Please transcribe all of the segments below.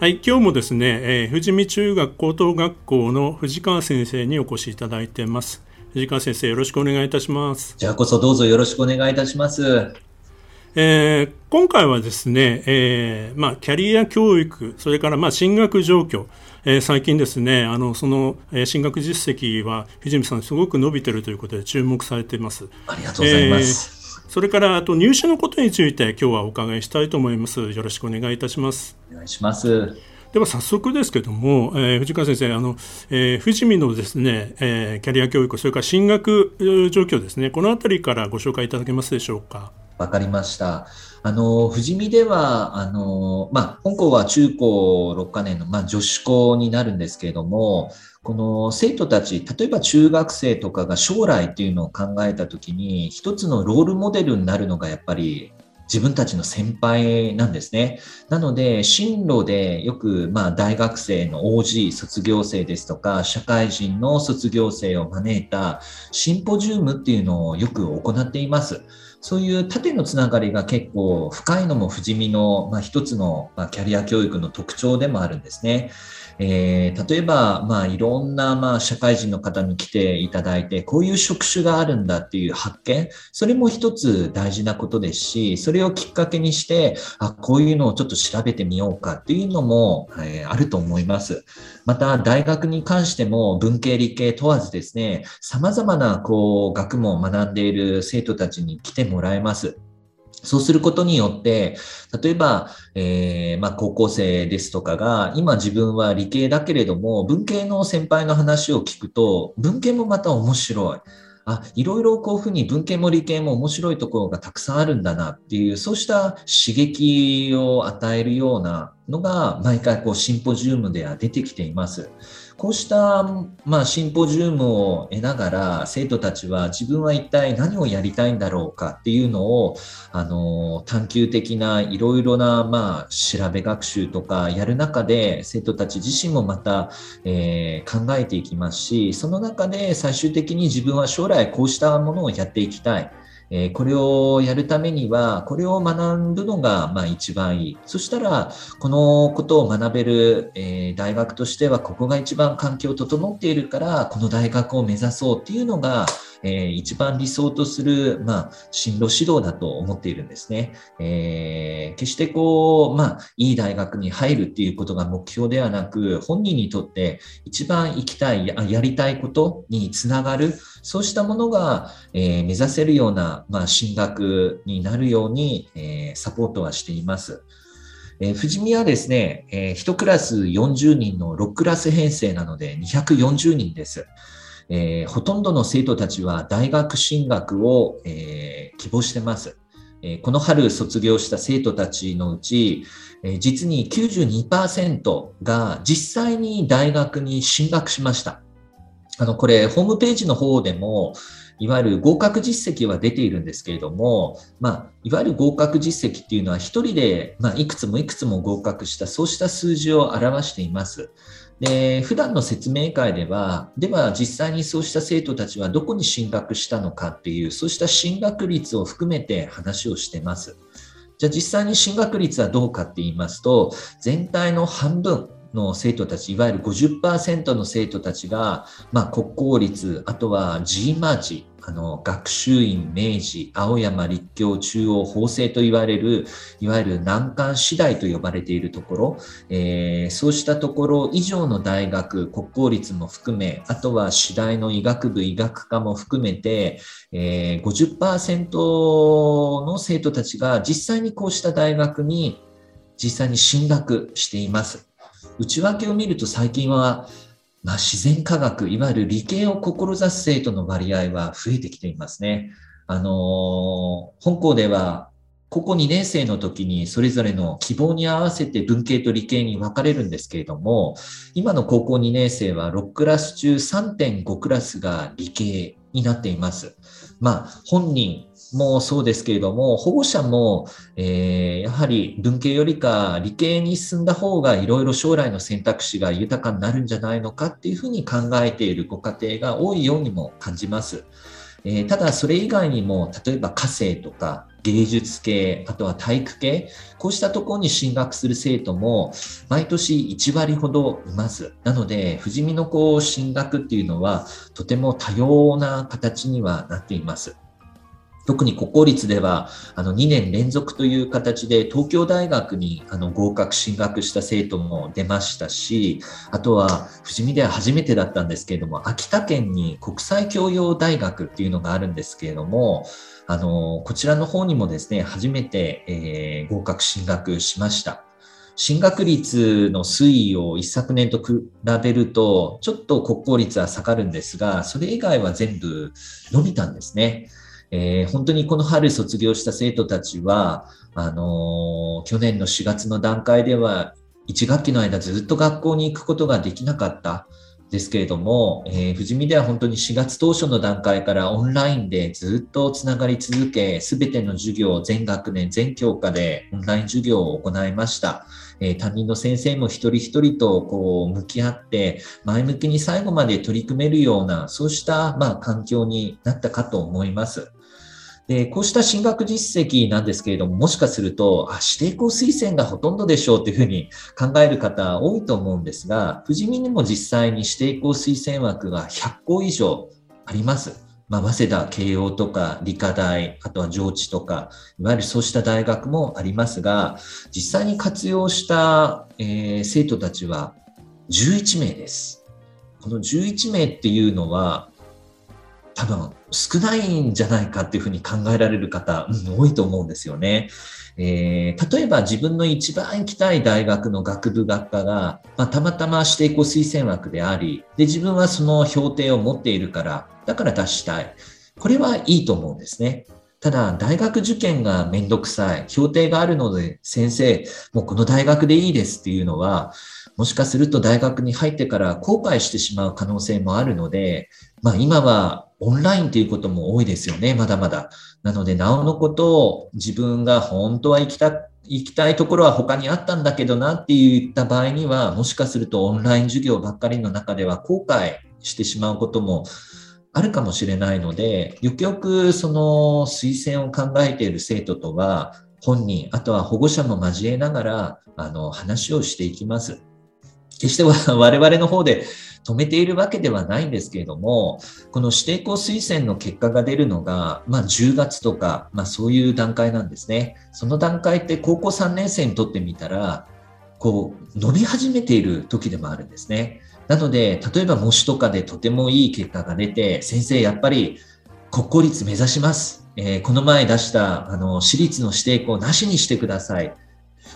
はい、今日もですね、えー、富士見中学高等学校の藤川先生にお越しいただいてます。藤川先生、よろしくお願いいたします。じゃあこそどうぞよろしくお願いいたします。えー、今回はですね、えーまあ、キャリア教育、それからまあ進学状況、えー、最近ですね、あのその、えー、進学実績は藤見さん、すごく伸びているということで注目されています。ありがとうございます。えー、それからあと入試のことについて今日はお伺いしたいと思います。よろしくお願いいたします。お願いします。では早速ですけども、えー、藤川先生、あのえー、富士見のですね、えー、キャリア教育、それから進学状況ですね、このあたりからご紹介いただけますでしょうか？わかりました。あの、富士見では、あの、まあ、本校は中高6カ年の、まあ、女子校になるんですけれども、この生徒たち、例えば中学生とかが将来っていうのを考えたときに、一つのロールモデルになるのがやっぱり自分たちの先輩なんですね。なので、進路でよく、まあ、大学生の OG 卒業生ですとか、社会人の卒業生を招いたシンポジウムっていうのをよく行っています。そういう縦のつながりが結構深いのも不死身の、まあ、一つの、まあ、キャリア教育の特徴でもあるんですね。えー、例えば、まあ、いろんな、まあ、社会人の方に来ていただいて、こういう職種があるんだっていう発見、それも一つ大事なことですし、それをきっかけにして、あ、こういうのをちょっと調べてみようかっていうのも、えー、あると思います。また、大学に関しても文系理系問わずですね、様々な、こう、学問を学んでいる生徒たちに来てもらえます。そうすることによって、例えば、えー、まあ、高校生ですとかが、今自分は理系だけれども、文系の先輩の話を聞くと、文系もまた面白い。あ、いろいろこういうふうに文系も理系も面白いところがたくさんあるんだなっていう、そうした刺激を与えるようなのが、毎回こうシンポジウムでは出てきています。こうした、まあ、シンポジウムを得ながら生徒たちは自分は一体何をやりたいんだろうかっていうのをあの探究的ないろいろな、まあ、調べ学習とかやる中で生徒たち自身もまた、えー、考えていきますしその中で最終的に自分は将来こうしたものをやっていきたい。えー、これをやるためには、これを学ぶのがまあ一番いい。そしたら、このことを学べる、えー、大学としては、ここが一番環境を整っているから、この大学を目指そうっていうのが、えー、一番理想とする、まあ、進路指導だと思っているんですね。えー、決してこう、まあ、いい大学に入るっていうことが目標ではなく、本人にとって一番行きたい、ややりたいことにつながる、そうしたものが、えー、目指せるような、まあ、進学になるように、え、サポートはしています。えー、富士見はですね、えー、1クラス40人の6クラス編成なので240人です。えー、ほとんどの生徒たちは大学進学を、えー、希望してます。えー、この春卒業した生徒たちのうち、え実に92%が実際に大学に進学しました。あの、これ、ホームページの方でも、いわゆる合格実績は出ているんですけれども、まあ、いわゆる合格実績っていうのは、一人で、まあ、いくつもいくつも合格した、そうした数字を表しています。で、普段の説明会では、では実際にそうした生徒たちはどこに進学したのかっていう、そうした進学率を含めて話をしてます。じゃあ実際に進学率はどうかって言いますと、全体の半分、の生徒たち、いわゆる50%の生徒たちが、まあ、国公立、あとは G マーチ、あの学習院、明治、青山、立教、中央、法政と言われる、いわゆる難関次第と呼ばれているところ、えー、そうしたところ以上の大学、国公立も含め、あとは次第の医学部、医学科も含めて、えー、50%の生徒たちが実際にこうした大学に実際に進学しています。内訳を見ると最近はまあ、自然科学、いわゆる理系を志す生徒の割合は増えてきていますね。あの、本校では高校2年生の時にそれぞれの希望に合わせて文系と理系に分かれるんですけれども、今の高校2年生は6クラス中3.5クラスが理系になっています。まあ、本人もそうですけれども、保護者も、えー、やはり文系よりか理系に進んだ方がいろいろ将来の選択肢が豊かになるんじゃないのかっていうふうに考えているご家庭が多いようにも感じます。えー、ただそれ以外にも例えば家政とか芸術系あとは体育系こうしたところに進学する生徒も毎年1割ほどいますなので富士見の子進学っていうのはとても多様な形にはなっています特に国公立ではあの2年連続という形で東京大学にあの合格進学した生徒も出ましたしあとは富士見では初めてだったんですけれども秋田県に国際教養大学っていうのがあるんですけれどもあのこちらの方にもですね初めて、えー、合格進学しました。進学率の推移を一昨年と比べると、ちょっと国公立は下がるんですが、それ以外は全部伸びたんですね。えー、本当にこの春卒業した生徒たちは、あのー、去年の4月の段階では、1学期の間ずっと学校に行くことができなかったですけれども、えー、富士見では本当に4月当初の段階からオンラインでずっとつながり続け、すべての授業、全学年、全教科でオンライン授業を行いました。えー、担任の先生も一人一人とこう向き合って、前向きに最後まで取り組めるような、そうしたまあ環境になったかと思います。で、こうした進学実績なんですけれども、もしかすると、あ、指定校推薦がほとんどでしょうというふうに考える方多いと思うんですが、富士見にも実際に指定校推薦枠が100校以上あります。まあ、早稲田、慶応とか理科大、あとは上智とか、いわゆるそうした大学もありますが、実際に活用した、えー、生徒たちは11名です。この11名っていうのは、多分少ないんじゃないかっていうふうに考えられる方、うん、多いと思うんですよね。えー、例えば自分の一番行きたい大学の学部学科が、まあ、たまたま指定校推薦枠でありで、自分はその評定を持っているから、だから出したい。これはいいと思うんですね。ただ、大学受験がめんどくさい。評定があるので、先生、もうこの大学でいいですっていうのは、もしかすると大学に入ってから後悔してしまう可能性もあるので、まあ今はオンラインということも多いですよね、まだまだ。なので、なおのことを自分が本当は行きた行きたいところは他にあったんだけどなって言った場合には、もしかするとオンライン授業ばっかりの中では後悔してしまうこともあるかもしれないので、よくよくその推薦を考えている生徒とは、本人、あとは保護者も交えながら、あの、話をしていきます。決して 我々の方で止めているわけではないんですけれども、この指定校推薦の結果が出るのが、まあ、10月とか、まあ、そういう段階なんですね。その段階って高校3年生にとってみたら、こう、伸び始めている時でもあるんですね。なので、例えば模試とかでとてもいい結果が出て、先生、やっぱり国公立目指します。えー、この前出したあの私立の指定校なしにしてください。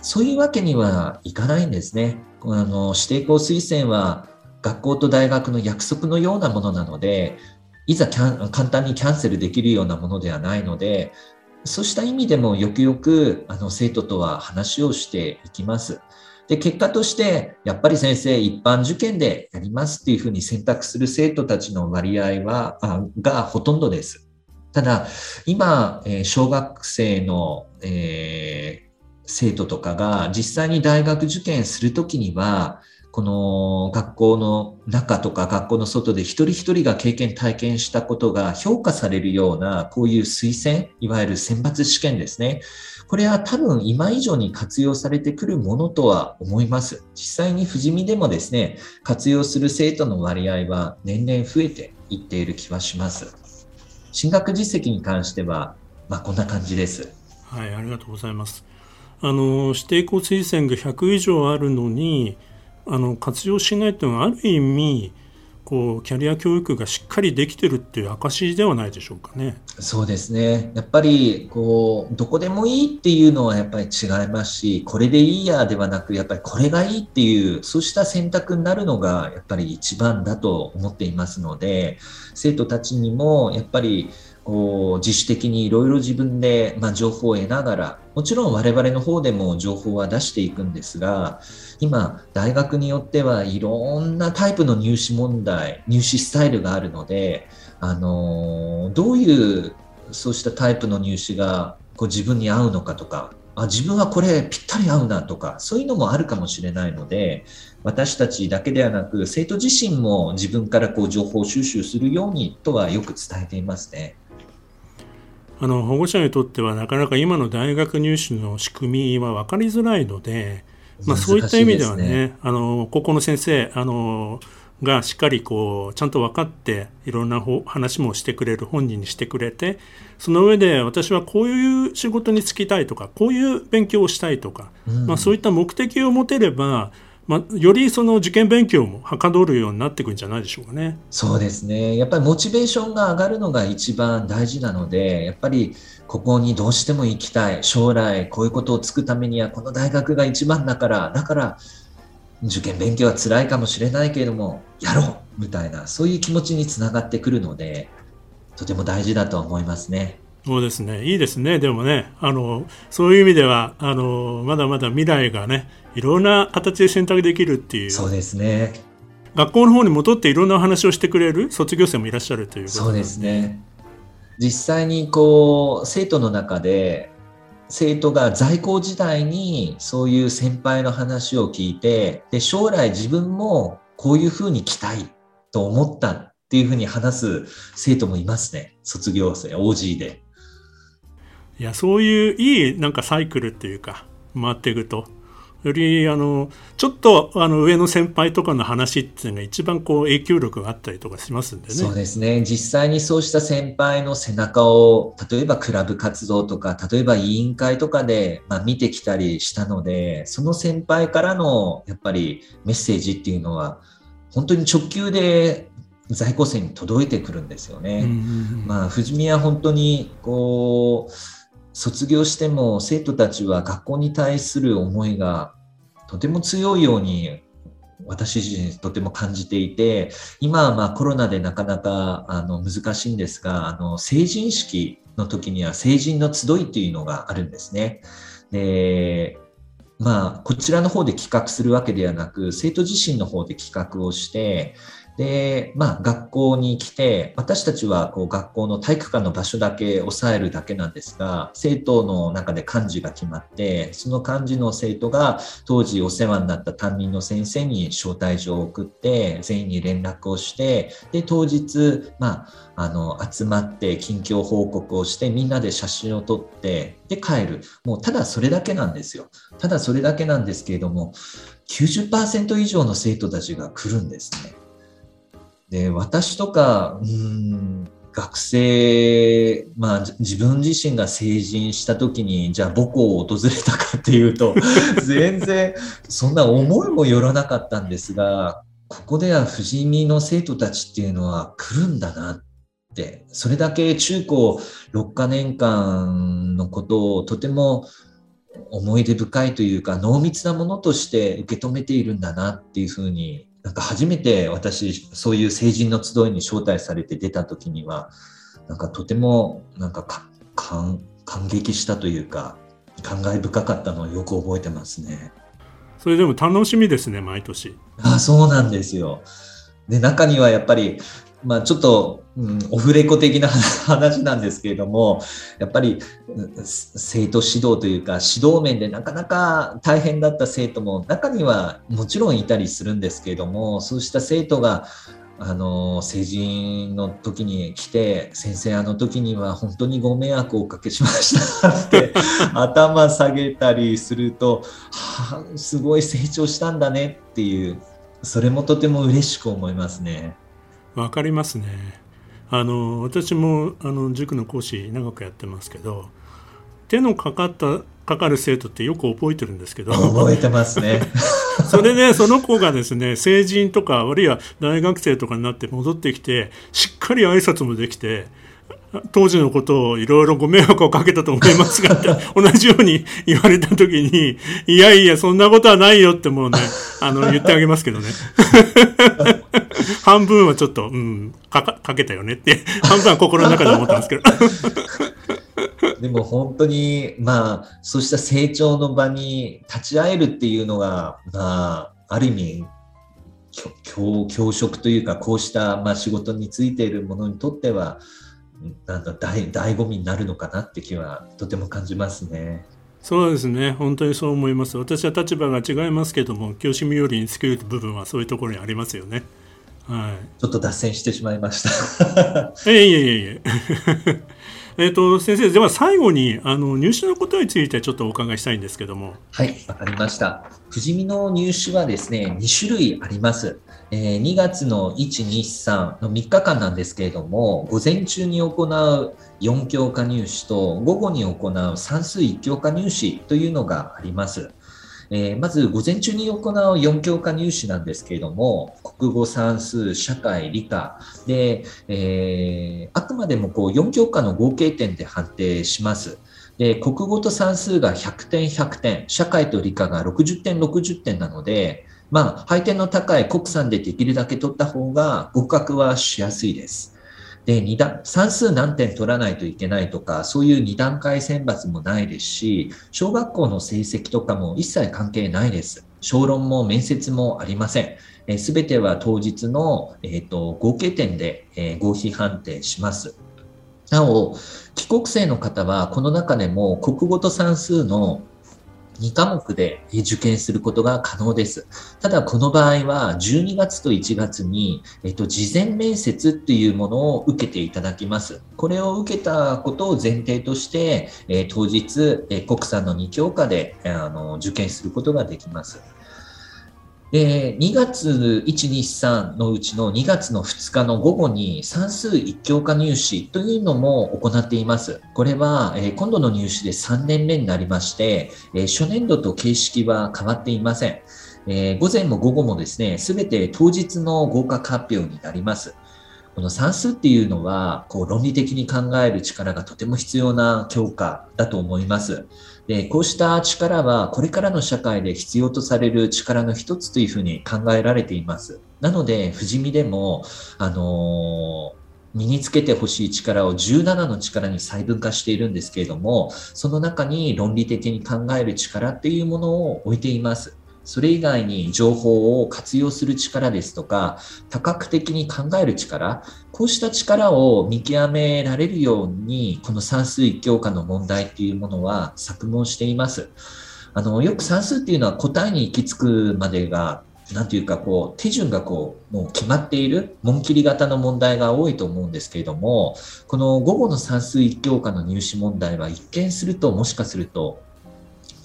そういうわけにはいかないんですね。あの指定校推薦は学校と大学の約束のようなものなので、いざ簡単にキャンセルできるようなものではないので、そうした意味でもよくよくあの生徒とは話をしていきます。で、結果として、やっぱり先生、一般受験でやりますっていうふうに選択する生徒たちの割合は、あがほとんどです。ただ、今、え小学生の、えー、生徒とかが実際に大学受験するときには、この学校の中とか学校の外で一人一人が経験体験したことが評価されるようなこういう推薦いわゆる選抜試験ですね。これは多分今以上に活用されてくるものとは思います。実際に富士見でもですね活用する生徒の割合は年々増えていっている気はします。進学実績に関してはまあ、こんな感じです。はいありがとうございます。あの指定校推薦が100以上あるのにあの活用しないというのはある意味こうキャリア教育がしっかりできてるっていう証ではないでしょうかね。そうですね。やっぱりこうどこでもいいっていうのはやっぱり違いますし、これでいいやではなくやっぱりこれがいいっていうそうした選択になるのがやっぱり一番だと思っていますので、生徒たちにもやっぱりこう自主的にいろいろ自分で、まあ、情報を得ながらもちろん我々の方でも情報は出していくんですが今大学によってはいろんなタイプの入試問題入試スタイルがあるので、あのどういうそうしたタイプの入試がこう自分に合うのかとかあ自分はこれぴったり合うなとかそういうのもあるかもしれないので私たちだけではなく生徒自身も自分からこう情報収集するようにとはよく伝えていますね。あの保護者にとってはなかなか今の大学入試の仕組みは分かりづらいので、まあ、そういった意味ではね、ね、あの高校の先生あのがしっかりこうちゃんと分かっていろんな話もしてくれる本人にしてくれてその上で私はこういう仕事に就きたいとかこういう勉強をしたいとか、うん、まあ、そういった目的を持てればまあ、よりその受験勉強もはかどるようになっていくんじゃないでしょうかね。そうですね。やっぱりモチベーションが上がるのが一番大事なので、やっぱりここにどうしても行きたい。将来こういうことをつくためにはこの大学が一番だから、だから受験勉強は辛いかもしれないけれども、やろうみたいな、そういう気持ちにつながってくるので、とても大事だと思いますね。そうですね、いいですね、でもね、あのそういう意味ではあの、まだまだ未来がね、いろんな形で選択できるっていう。そうですね。学校の方に戻っていろんなお話をしてくれる卒業生もいらっしゃるというそうですね。実際にこう生徒の中で生徒が在校時代にそういう先輩の話を聞いてで将来自分もこういうふうに来たいと思ったっていうふうに話す生徒もいますね卒業生 OG で。いやそういういいなんかサイクルっていうか回っていくとよりあのちょっとあの上の先輩とかの話っていうのが一番こう影響力があったりとかしますんでね。そうですね。実際にそうした先輩の背中を例えばクラブ活動とか例えば委員会とかで、まあ、見てきたりしたのでその先輩からのやっぱりメッセージっていうのは本当に直球で在校生に届いてくるんですよね。まあ、富士見は本当にこう卒業しても生徒たちは学校に対する思いがとても強いように私自身とても感じていて今はまあコロナでなかなかあの難しいんですがあの成人式の時には成人の集いというのがあるんですね。でまあ、こちらの方で企画するわけではなく生徒自身の方で企画をしてで、まあ、学校に来て、私たちはこう学校の体育館の場所だけ抑えるだけなんですが、生徒の中で幹事が決まって、その幹事の生徒が当時お世話になった担任の先生に招待状を送って、全員に連絡をして、で、当日、まあ、あの、集まって近況報告をして、みんなで写真を撮って、で、帰る。もう、ただそれだけなんですよ。ただそれだけなんですけれども、90%以上の生徒たちが来るんですね。で私とかうん学生、まあ、自分自身が成人した時にじゃあ母校を訪れたかっていうと 全然そんな思いもよらなかったんですがここでは富士見の生徒たちっていうのは来るんだなってそれだけ中高6か年間のことをとても思い出深いというか濃密なものとして受け止めているんだなっていうふうになんか初めて私、そういう成人の集いに招待されて出た時には、なんかとてもなんか感激したというか、感慨深かったのをよく覚えてますね。それでも楽しみですね、毎年。あそうなんですよ。で、中にはやっぱりまあ、ちょっと、うん、オフレコ的な 話なんですけれども、やっぱり生徒指導というか、指導面でなかなか大変だった生徒も中にはもちろんいたりするんですけれども、そうした生徒があの成人の時に来て先生あの時には本当にご迷惑をおかけしましたって 頭下げたりすると、はあ、すごい成長したんだねっていうそれもとても嬉しく思いますね。わかりますね。あの私もあの塾の講師長くやってますけど手のかかったかかる生徒ってよく覚えてるんですけど覚えてますね。それでその子がですね成人とかあるいは大学生とかになって戻ってきてしっかり挨拶もできて当時のことをいろいろご迷惑をかけたと思いますが、同じように言われたときに、いやいや、そんなことはないよってもうね、あの、言ってあげますけどね。半分はちょっと、うん、かかけたよねって、半分は心の中で思ったんですけど。でも本当に、まあ、そうした成長の場に立ち会えるっていうのが、まあ、ある意味、教教職というか、こうした、まあ、仕事についているものにとっては、なんだ醍醐味になるのかなって気はとても感じますね。そうですね本当にそう思います私は立場が違いますけども教師身寄りに作る部分はそういうところにありますよね。はい、ちょっと脱線してしまいました。いえいえいえ。えっと先生では最後にあの入試のことについてちょっとお伺いしたいんですけども。はいわかりました。富士見の入試はですね2種類あります。えー、2月の1、2、3の3日間なんですけれども、午前中に行う4教科入試と午後に行う算数1教科入試というのがあります。えー、まず午前中に行う4教科入試なんですけれども、国語、算数、社会、理科で、えー、あくまでもこう4教科の合計点で判定します。で国語と算数が100点、100点、社会と理科が60点、60点なので、まあ、配点の高い国産でできるだけ取った方が合格はしやすいです。で、二段、算数何点取らないといけないとか、そういう二段階選抜もないですし、小学校の成績とかも一切関係ないです。小論も面接もありません。す、べ、ては当日の、えーと、合計点で、えー、合否判定します。なお、帰国生の方は、この中でも国語と算数の2科目で受験することが可能です。ただ、この場合は12月と1月に、えっと、事前面接っていうものを受けていただきます。これを受けたことを前提として、え当日、え国産の2教科であの受験することができます。で、2月1、2、3のうちの2月の2日の午後に算数一教科入試というのも行っています。これは、え今度の入試で3年目になりまして、え初年度と形式は変わっていません。え午前も午後もですね、すべて当日の合格発表になります。この算数っていうのは、こう論理的に考える力がとても必要な教科だと思います。で、こうした力はこれからの社会で必要とされる力の一つというふうに考えられています。なので、不死身でも、あの身につけてほしい力を17の力に細分化しているんですけれども、その中に論理的に考える力っていうものを置いています。それ以外に情報を活用する力ですとか、多角的に考える力、こうした力を見極められるように、この算数一教科の問題っていうものは作問しています。あの、よく算数っていうのは答えに行き着くまでがなんていうかこう手順がこうもう決まっている紋切り型の問題が多いと思うんですけれどもこの午後の算数一教科の入試問題は一見するともしかすると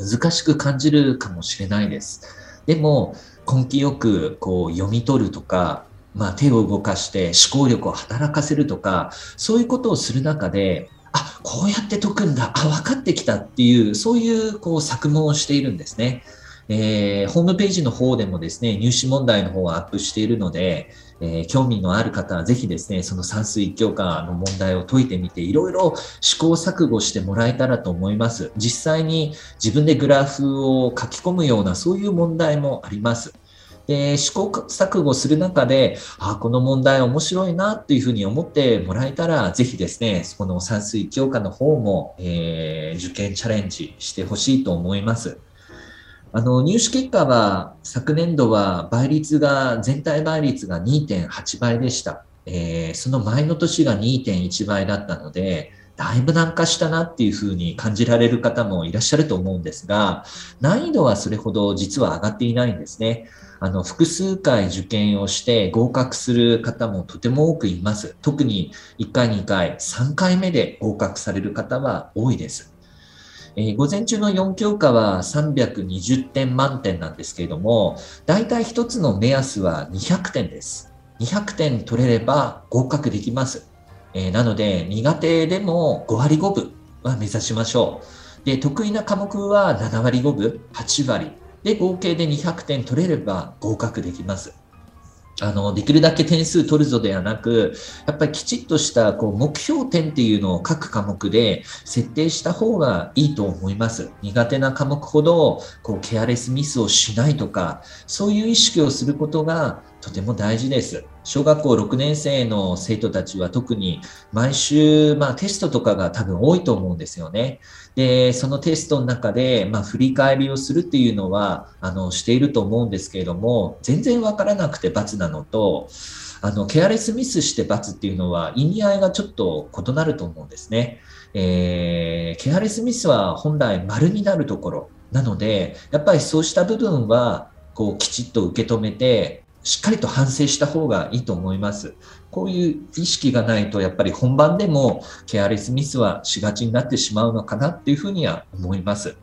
難しく感じるかもしれないです。でも、根気よくこう読み取るとか、まあ、手を動かして思考力を働かせるとか、そういうことをする中で、あ、こうやって解くんだ、あ、分かってきたっていう、そういうこう作文をしているんですね。えー、ホームページの方でもですね、入試問題の方をアップしているので、えー、興味のある方はぜひですね、その算数一教科の問題を解いてみて、いろいろ試行錯誤してもらえたらと思います。実際に自分でグラフを書き込むようなそういう問題もあります。で試行錯誤する中で、あこの問題面白いなっていうふうに思ってもらえたら、ぜひですね、この算数一教科の方も、えー、受験チャレンジしてほしいと思います。あの入試結果は昨年度は倍率が全体倍率が2.8倍でした、えー、その前の年が2.1倍だったのでだいぶ難化したなっていうふうに感じられる方もいらっしゃると思うんですが難易度はそれほど実は上がっていないんですね。あの複数回受験をして合格する方もとても多くいます。特に1回2回3回目で合格される方は多いです。えー、午前中の4教科は320点満点なんですけれども、大体1つの目安は200点です。200点取れれば合格できます。えー、なので、苦手でも5割5分は目指しましょう。で、得意な科目は7割5分、8割。で、合計で200点取れれば合格できます。あの、できるだけ点数取るぞではなく、やっぱりきちっとしたこう目標点っていうのを各科目で設定した方がいいと思います。苦手な科目ほど、こう、ケアレスミスをしないとか、そういう意識をすることがとても大事です。小学校6年生の生徒たちは特に毎週、まあ、テストとかが多分多いと思うんですよね。で、そのテストの中で、まあ、振り返りをするっていうのは、あの、していると思うんですけれども、全然わからなくて罰なのと、あの、ケアレスミスして罰っていうのは意味合いがちょっと異なると思うんですね。えー、ケアレスミスは本来丸になるところなので、やっぱりそうした部分は、こう、きちっと受け止めて、しっかりと反省した方がいいと思います。こういう意識がないと、やっぱり本番でもケアレスミスはしがちになってしまうのかなっていうふうには思います。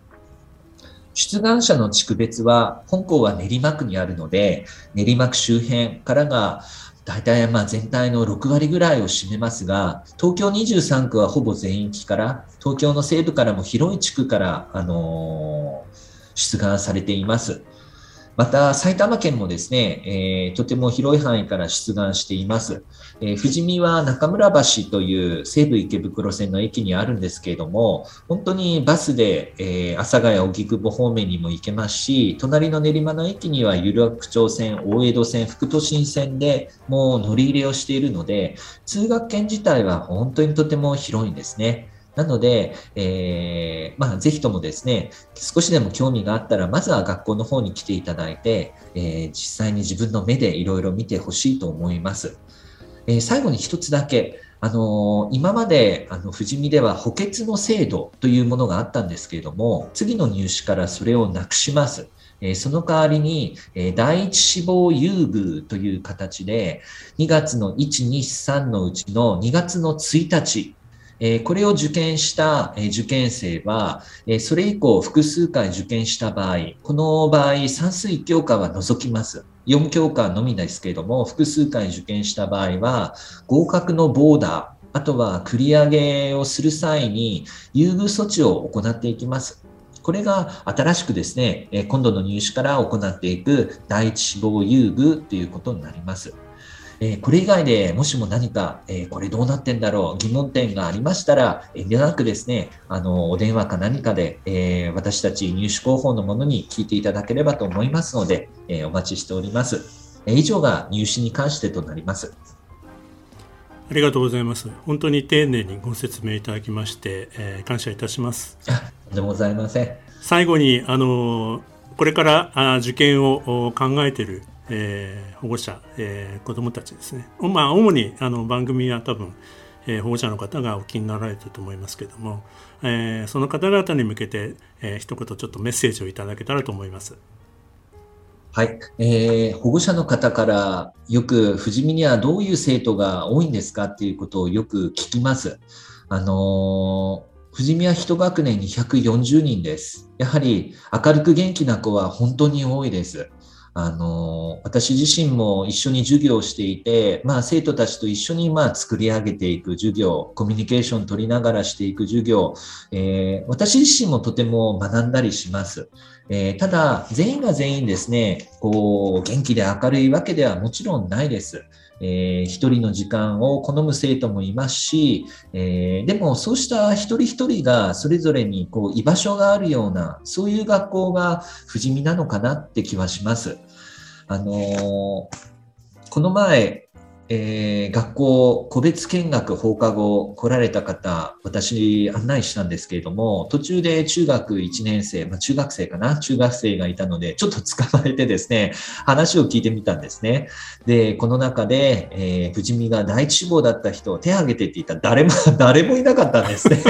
出願者の地区別は、本校は練馬区にあるので、練馬区周辺からが大体まあ全体の6割ぐらいを占めますが、東京23区はほぼ全域から、東京の西部からも広い地区から、あのー、出願されています。また、埼玉県もですね、えー、とても広い範囲から出願しています。えー、富士見は中村橋という西武池袋線の駅にあるんですけれども、本当にバスで、えー、阿佐ヶ谷荻窪方面にも行けますし、隣の練馬の駅には有楽町線、大江戸線、副都心線でもう乗り入れをしているので、通学圏自体は本当にとても広いんですね。なので、えー、まあ、ぜひともですね、少しでも興味があったら、まずは学校の方に来ていただいて、えー、実際に自分の目でいろいろ見てほしいと思います。えー、最後に一つだけ、あの今まであの富士見では補欠の制度というものがあったんですけれども、次の入試からそれをなくします。えその代わりに、え第一志望優遇という形で、2月の1、2、3のうちの2月の1日えこれを受験した、え受験生は、えそれ以降複数回受験した場合、この場合算数1教科は除きます。4教科のみですけれども、複数回受験した場合は、合格のボーダー、あとは繰り上げをする際に優遇措置を行っていきます。これが新しくですね、今度の入試から行っていく第一志望優遇ということになります。えー、これ以外でもしも何か、えー、これどうなってんだろう、疑問点がありましたら、遠慮なくですね、あの、お電話か何かで、えー、私たち入手広報のものに聞いていただければと思いますので、えお待ちしております。え以上が入試に関してとなります。ありがとうございます。本当に丁寧にご説明いただきまして、え感謝いたします。とんでもございません。最後に、あのこれからあ受験を考えているえー、保護者、えー、子どもたちですね、まあ、主にあの番組は多分、えー、保護者の方がお気になられてると思いますけれども、えー、その方々に向けて、えー、一言ちょっとメッセージをいただけたらと思います。はい、えー、保護者の方からよく富士見にはどういう生徒が多いんですかっていうことをよく聞きます。あのー、富士見は一学年に140人です。やはり明るく元気な子は本当に多いです。あの、私自身も一緒に授業をしていて、まあ生徒たちと一緒にまあ作り上げていく授業、コミュニケーション取りながらしていく授業、えー、私自身もとても学んだりします。えー、ただ、全員が全員ですね、こう、元気で明るいわけではもちろんないです。えー、一人の時間を好む生徒もいますし、えー、でもそうした一人一人がそれぞれにこう居場所があるような、そういう学校が不死身なのかなって気はします。あのー、この前、えー、学校、個別見学放課後来られた方、私案内したんですけれども、途中で中学1年生、まあ、中学生かな中学生がいたので、ちょっと捕まえてですね、話を聞いてみたんですね。で、この中で、えー、富士見が第一志望だった人、手を挙げてって言ったら誰も、誰もいなかったんですね。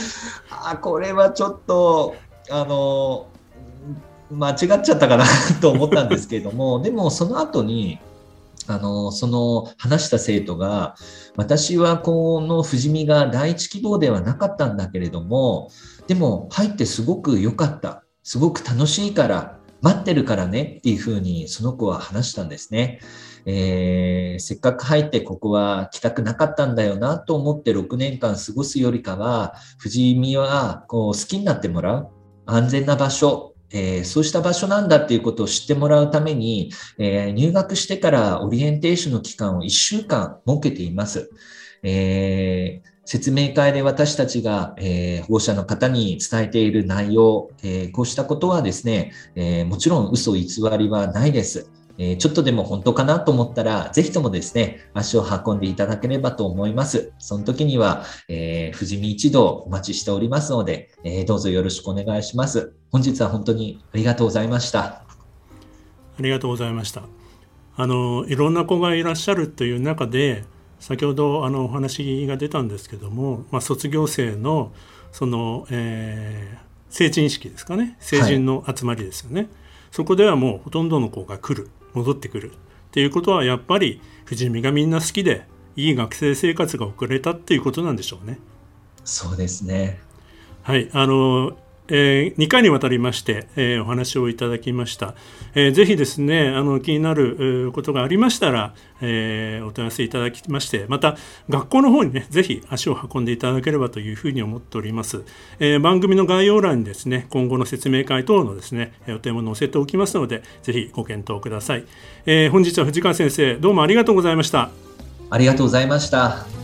あ、これはちょっと、あの、間違っちゃったかなと思ったんですけれども、でもその後に、あの、その話した生徒が、私はこの富士見が第一希望ではなかったんだけれども、でも入ってすごく良かった。すごく楽しいから、待ってるからねっていうふうにその子は話したんですね。えー、せっかく入ってここは来たくなかったんだよなと思って6年間過ごすよりかは、富士見はこう好きになってもらう安全な場所、えー、そうした場所なんだっていうことを知ってもらうために、えー、入学してからオリエンテーションの期間を1週間設けています。えー、説明会で私たちが、えー、保護者の方に伝えている内容、えー、こうしたことはですね、えー、もちろん嘘偽りはないです。えちょっとでも本当かなと思ったら、ぜひともですね、足を運んでいただければと思います。その時には、えー、富士見一同お待ちしておりますので、えー、どうぞよろしくお願いします。本日は本当にありがとうございました。ありがとうございました。あの、いろんな子がいらっしゃるという中で、先ほどあのお話が出たんですけども、まあ、卒業生のその、えー、成人式ですかね成人の集まりですよね、はい、そこではもうほとんどの子が来る戻ってくる。っていうことはやっぱり富士見がみんな好きでいい学生生活が送れたっていうことなんでしょうね。そうですね。はい。あのえー、2回にわたりまして、えー、お話をいただきました、えー、ぜひですねあの気になることがありましたら、えー、お問い合わせいただきましてまた学校の方にねぜひ足を運んでいただければというふうに思っております、えー、番組の概要欄にですね今後の説明会等のですね予定も載せておきますのでぜひご検討ください、えー、本日は藤川先生どうもありがとうございました。ありがとうございました。